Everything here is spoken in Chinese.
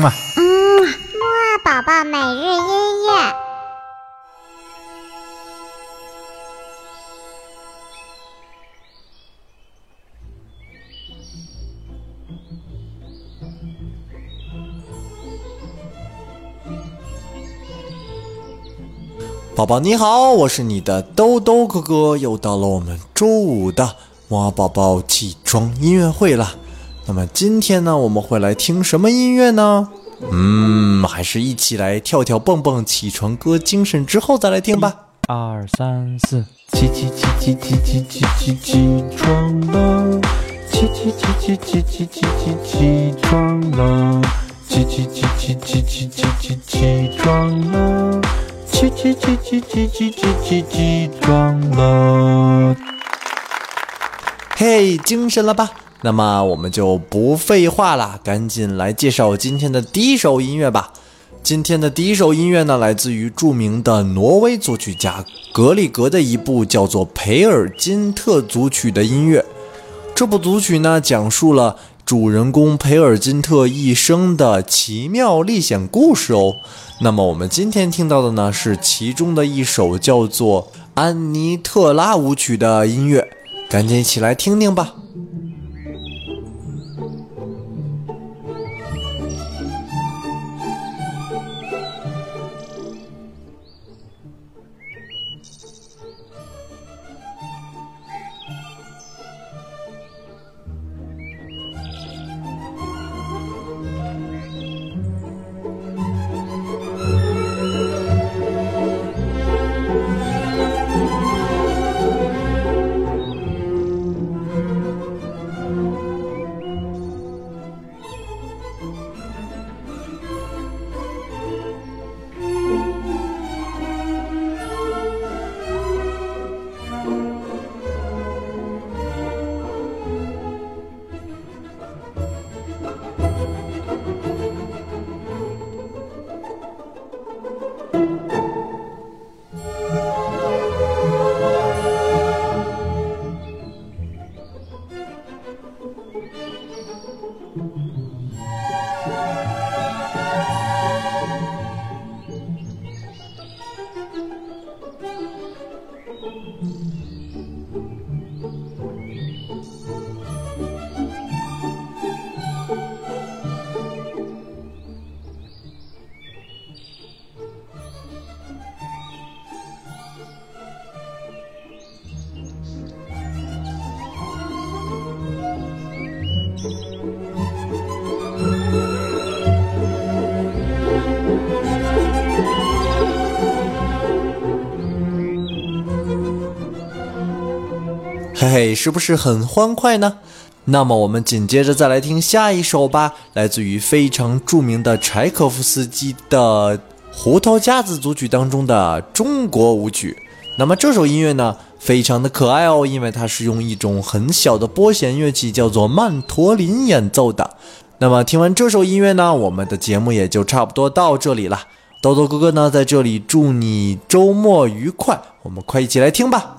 嘛。嗯，木二宝宝每日音乐。宝宝你好，我是你的兜兜哥哥，又到了我们周五的哇宝宝起床音乐会了。那么今天呢，我们会来听什么音乐呢？嗯，还是一起来跳跳蹦蹦起床歌，精神之后再来听吧。二三四，起起起起起起起起起床了，起起起起起起起起起床了，起起起起起起起起起床了，起起起起起起起起起床了。嘿，精神了吧？那么我们就不废话了，赶紧来介绍今天的第一首音乐吧。今天的第一首音乐呢，来自于著名的挪威作曲家格里格的一部叫做《培尔金特组曲》的音乐。这部组曲呢，讲述了主人公培尔金特一生的奇妙历险故事哦。那么我们今天听到的呢，是其中的一首叫做《安妮特拉舞曲》的音乐，赶紧一起来听听吧。嘿嘿，是不是很欢快呢？那么我们紧接着再来听下一首吧，来自于非常著名的柴可夫斯基的《胡桃夹子组曲》当中的中国舞曲。那么这首音乐呢，非常的可爱哦，因为它是用一种很小的拨弦乐器，叫做曼陀林演奏的。那么听完这首音乐呢，我们的节目也就差不多到这里了。豆豆哥哥呢，在这里祝你周末愉快，我们快一起来听吧。